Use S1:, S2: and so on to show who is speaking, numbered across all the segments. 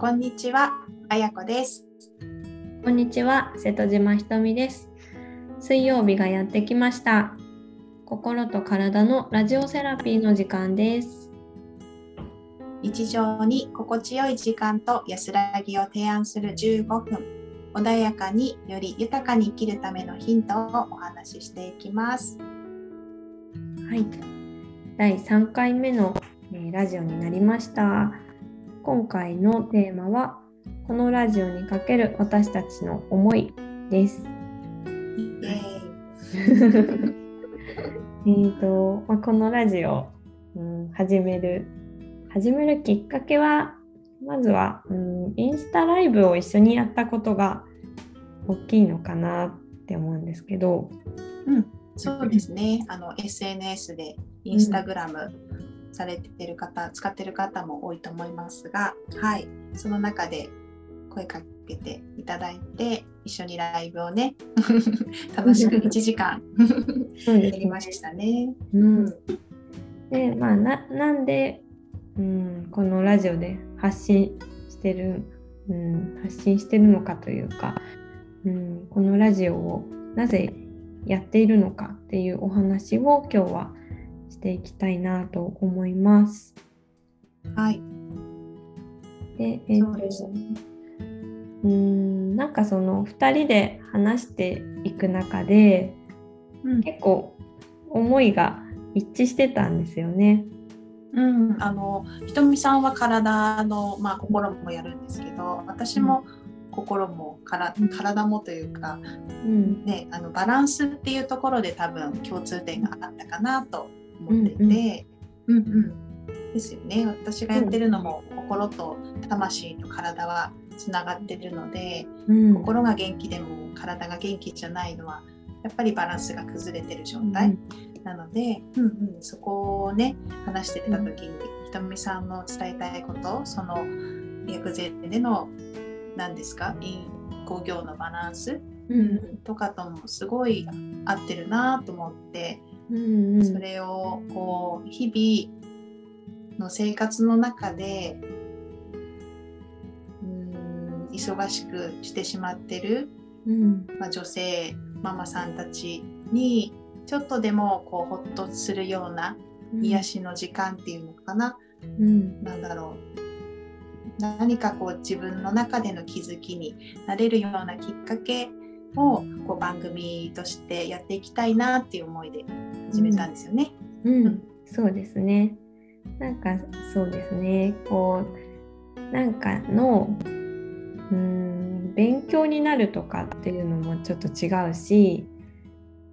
S1: こんにちは、あやこです。
S2: こんにちは、瀬戸島ひとみです。水曜日がやってきました。心と体のラジオセラピーの時間です。
S1: 日常に心地よい時間と安らぎを提案する15分。穏やかにより豊かに生きるためのヒントをお話ししていきます。
S2: はい。第3回目の、えーラジオになりました。今回のテーマは、このラジオにかける私たちの思いです。えーと、まあ、このラジオ、うん、始める、始めるきっかけは、まずは、うん、インスタライブを一緒にやったことが大きいのかなって思うんですけど、
S1: うん、そうですね。あの SNS でインスタグラムされてる方、使ってる方も多いと思いますが、はい、その中で声かけていただいて、一緒にライブをね、楽しく1時間 やりましたね。
S2: うん、で、まあ、ななんで、うん、このラジオで発信してる、うん、発信してるのかというか、うん、このラジオをなぜやっているのかっていうお話を今日はしていきたいなと思います。
S1: はい、
S2: で、えっ
S1: そうです
S2: と、
S1: ね。
S2: うん、なんかその2人で話していく中で
S1: うん
S2: 結構思いが一致してたんですよね。
S1: うん、あのひとみさんは体の、まあ、心もやるんですけど私も心もから体もというか、
S2: うん、
S1: ね、あのバランスっていうところで多分共通点があったかなと思っていて、うんうん。ですよね。私がやってるのも心と魂と体はつながってるので、
S2: うん、
S1: 心が元気でも体が元気じゃないのはやっぱりバランスが崩れてる状態。なので、うんうん、そこをね話してた時に、ひとみさんの伝えたいことその薬膳での何ですか工業のバランス、
S2: うんうん。
S1: とかともすごい合ってるなと思って、
S2: うんうん、
S1: それをこう日々の生活の中でうん忙しくしてしまってる
S2: うん。
S1: まあ、女性ママさんたちにちょっとでもこうほっとするような癒しの時間っていうのかな、
S2: うん。
S1: なんだろう。何かこう自分の中での気づきになれるようなきっかけをこう番組としてやっていきたいなっていう思いで始めたんですよね。
S2: うん
S1: うん
S2: そうですね。なんかそうですね。こうなんかのうん勉強になるとかっていうのもちょっと違うし、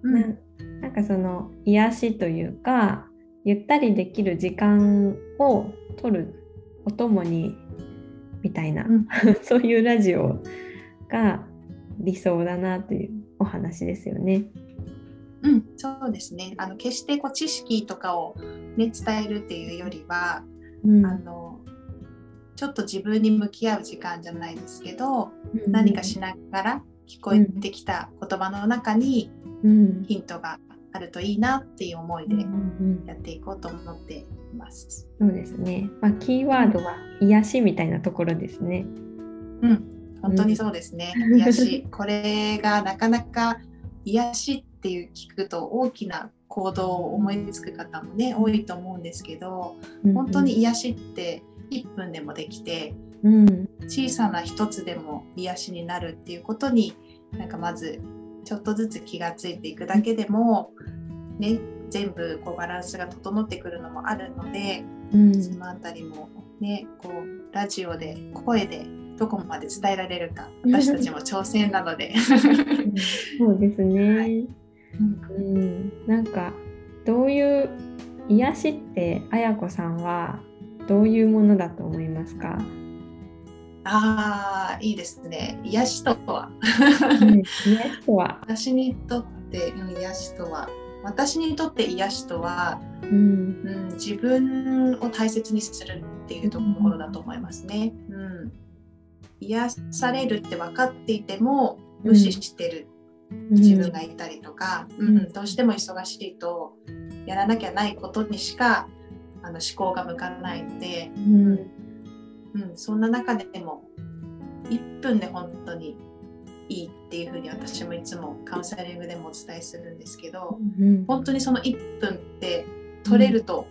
S1: うん
S2: ななんかその癒しというかゆったりできる時間を取るお供にみたいな、
S1: うん
S2: そういうラジオが理想だなというお話ですよね。
S1: うん、そうですねあの決してこう知識とかを、ね、伝えるっていうよりは
S2: うん
S1: あのちょっと自分に向き合う時間じゃないですけど、何かしながら聞こえてきた言葉の中に
S2: うん
S1: ヒントがあるといいなっていう思いで
S2: うんうん
S1: やっていこうと思っています。
S2: そうですね。まあ、キーワードは癒しみたいなところですね。
S1: うん、本当にそうですね。癒し、これがなかなか癒しっていう聞くと大きな行動を思いつく方もね多いと思うんですけど、本当に癒しって1分でもできて、
S2: うん、
S1: 小さな一つでも癒しになるっていうことになんかまずちょっとずつ気がついていくだけでもね全部こうバランスが整ってくるのもあるので、
S2: うん、
S1: そのあたりもねこうラジオで声でどこまで伝えられるか私たちも挑戦なので、
S2: そうですね。
S1: はいうん。
S2: うん、なんかどういう癒しってあやこさんはどういうものだと思いますか？
S1: ああいいですね。癒しとは？
S2: うん。癒しとは、
S1: 私にとってうん癒しとは？私にとって癒しとは
S2: うん、
S1: うん、自分を大切にするっていうところだと思いますね。うん、癒されるって分かっていても無視してる自分がいたりとか、うん
S2: うん
S1: どうしても忙しいとやらなきゃないことにしかあの思考が向かないので、
S2: うん、
S1: ううん、そんな中でも1分で本当にいいっていうふうに私もいつもカウンセリングでもお伝えするんですけど
S2: うん。
S1: 本当にその1分って取れると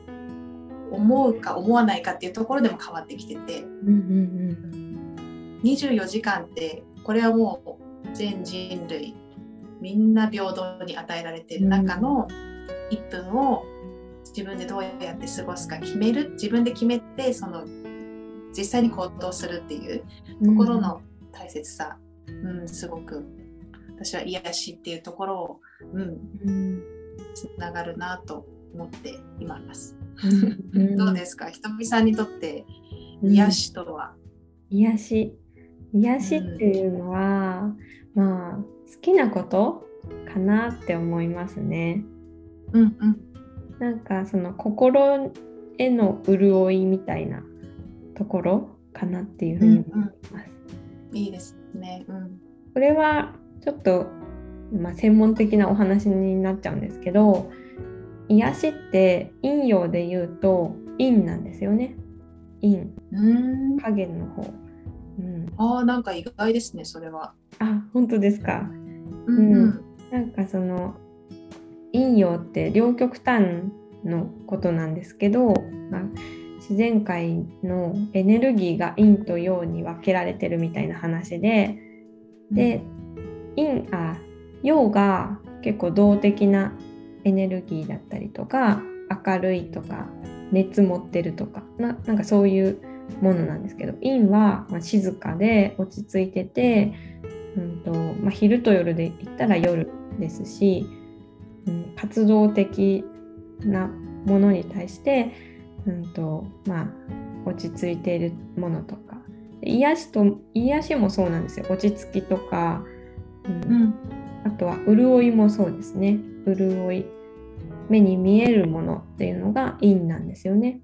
S1: 思うか思わないかっていうところでも変わってきてて
S2: うんうん
S1: 24時間ってこれはもう全人類みんな平等に与えられてる中の1分を自分でどうやって過ごすか決める。自分で決めてその実際に行動するっていう
S2: うん。
S1: 心の大切さ、うん、すごく。私は癒しっていうところを、うん、
S2: うん
S1: つながるなと思っています。
S2: うん。
S1: どうですか？ひとみさんにとって癒しとは、
S2: 癒し。癒しっていうのは、まあ好きなことかなって思いますね。
S1: うん、うん
S2: なんかその心への潤いみたいなところかなっていうふうに思います。
S1: いいですね。うん
S2: これはちょっと、まあ、専門的なお話になっちゃうんですけど癒しって陰陽で言うと陰なんですよね。陰
S1: うん
S2: 影の方。うん、
S1: ああなんか意外ですねそれは。
S2: あ本当ですか？
S1: うん
S2: うん。なんかその陰陽って両極端のことなんですけど、まあ、自然界のエネルギーが陰と陽に分けられてるみたいな話でで陰あ陽が結構動的なエネルギーだったりとか明るいとか熱持ってるとかななんかそういうものなんですけど陰はまあ静かで落ち着いてて、うんとまあ、昼と夜で言ったら夜ですし、うん、活動的なものに対して、うんとまあ、落ち着いているものとか。で癒しと癒しもそうなんですよ。落ち着きとか、うん
S1: うん。
S2: あとは潤いもそうですね。潤い目に見えるものっていうのが陰なんですよね、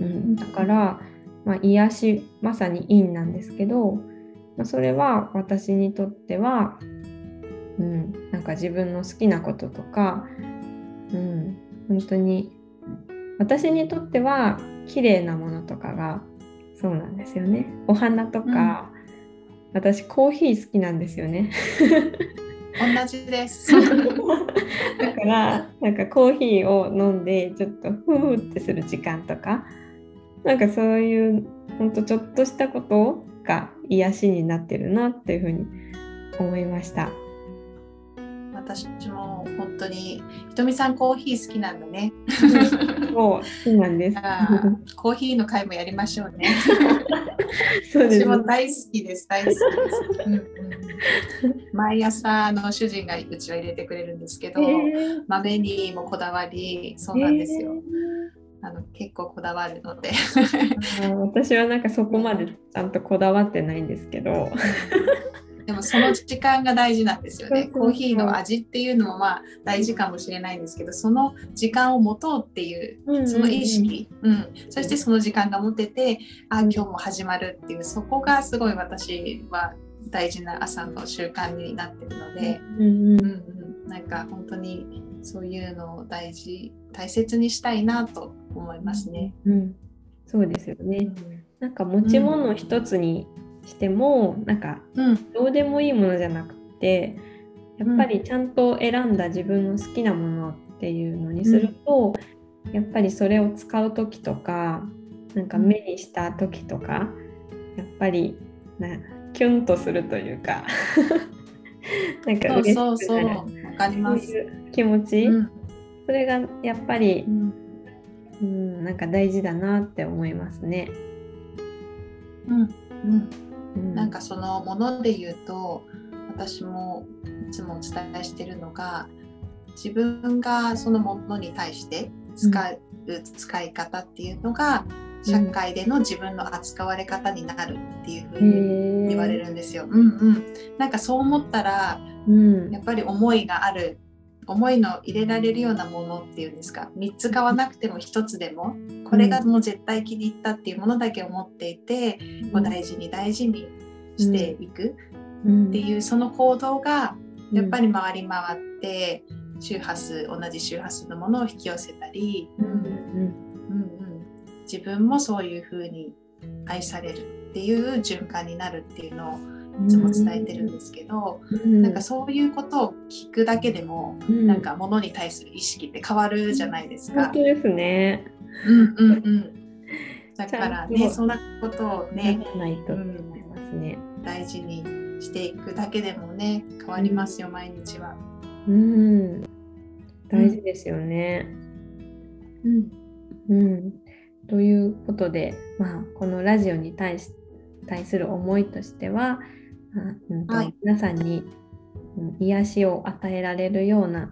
S2: うん、だから、まあ、癒しまさに陰なんですけど、まあ、それは私にとっては、うん、なんか自分の好きなこととか、うん、本当に私にとっては綺麗なものとかがそうなんですよね。お花とか、私コーヒー好きなんですよね。
S1: 同じです。
S2: だからなんかコーヒーを飲んでちょっとふーってする時間とかなんかそういうほんとちょっとしたことが癒しになってるなっていうふうに思いました。
S1: 私も本当にひとみさんコーヒー好きなんだね。
S2: そう好きなんです。
S1: コーヒーの会もやりましょうね。
S2: そうです
S1: 私も大好きです大好きです。うんうん毎朝あの主人がうちは入れてくれるんですけど、
S2: えー
S1: 豆にもこだわりそうなんですよ。あの結構こだわるので。
S2: 私はなんかそこまでちゃんとこだわってないんですけど。
S1: でもその時間が大事なんですよね。コーヒーの味っていうのもまあ大事かもしれないんですけど、その時間を持とうっていうその意識、うん。そしてその時間が持てて、あ今日も始まるっていうそこがすごい私は大事な朝の習慣になってるので、
S2: うんうん。
S1: うんうん、なんか本当にそういうのを大事大切にしたいなと思いますね。
S2: うん、そうですよね。
S1: うん
S2: なんか持ち物一つにしても、なんか
S1: うん。
S2: どうでもいいものじゃなくてやっぱりちゃんと選んだ自分の好きなものっていうのにすると、やっぱりそれを使う時とかなんか目にした時とか、やっぱりなキュンとするというか なんか
S1: そう
S2: 嬉し
S1: そうそう
S2: くなる
S1: わかり
S2: そう
S1: ます。
S2: 気持ち、
S1: うん。
S2: それがやっぱり
S1: う、ん
S2: うん、なんか大事だなって思いますね。
S1: うんうん。
S2: うん、
S1: なんかそのもので言うと私もいつもお伝えしてるのが自分がそのものに対して使う、使い方っていうのが社会での自分の扱われ方になるっていうふうに言われ
S2: る、
S1: るんですよ。うんうん、なんかそう思ったら
S2: うん。
S1: やっぱり思いがある思いの入れられるようなものっていうんですか3つ買わなくても1つでもこれがもう絶対気に入ったっていうものだけを持っていて、こう大事に大事にしていくっていうその行動がやっぱり回り回って周波数同じ周波数のものを引き寄せたり、
S2: うんうん。
S1: うんうん、自分もそういう風に愛されるっていう循環になるっていうのをいつも伝えてるんですけど、
S2: うん、
S1: なんかそういうことを聞くだけでも、うん、なんか物に対する意識って変わるじゃないですか。
S2: 本当ですね。
S1: うんうんうん。だからね、そんなことをね、
S2: ないと思いますね、
S1: うん、大事にしていくだけでもね、変わりますよ、毎日は。
S2: うん、大事ですよね。
S1: うん。
S2: うん、ということで、まあ、このラジオに対し対する思いとしては、うんと、はい、皆さんに、うん、癒しを与えられるような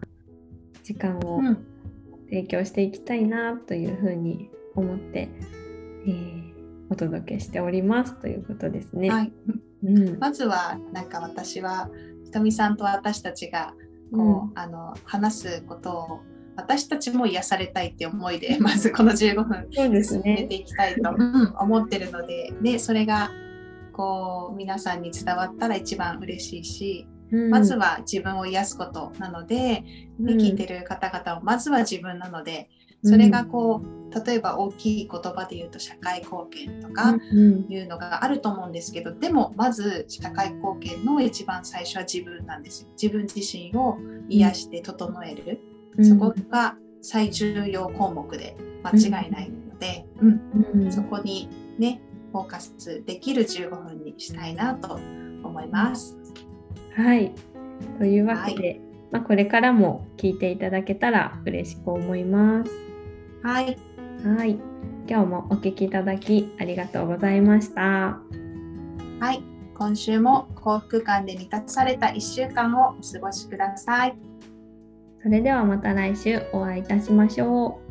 S2: 時間を提供していきたいなというふうに思って、えー、お届けしておりますということですね。
S1: はい。うん、まずはなんか私はひとみさんと私たちがこう、うん、あの話すことを私たちも癒されたいって思いで まずこの15分進めていきたいと、思ってるのででそれがこう皆さんに伝わったら一番嬉しいし、うん、まずは自分を癒すことなので、うん、聞いてる方々をまずは自分なのでそれがこう例えば大きい言葉で言うと社会貢献とかいうのがあると思うんですけど、でもまず社会貢献の一番最初は自分なんですよ。自分自身を癒して整える。そこが最重要項目で間違いないので、うん、そこにねフォーカスできる15分にしたいなと思います。
S2: はいというわけで、はい、まあ、これからも聞いていただけたら嬉しく思います。
S1: はい。
S2: はい。今日もお聞きいただきありがとうございました。
S1: はい。今週も幸福感で満たされた1週間をお過ごしください。
S2: それではまた来週お会いいたしましょう。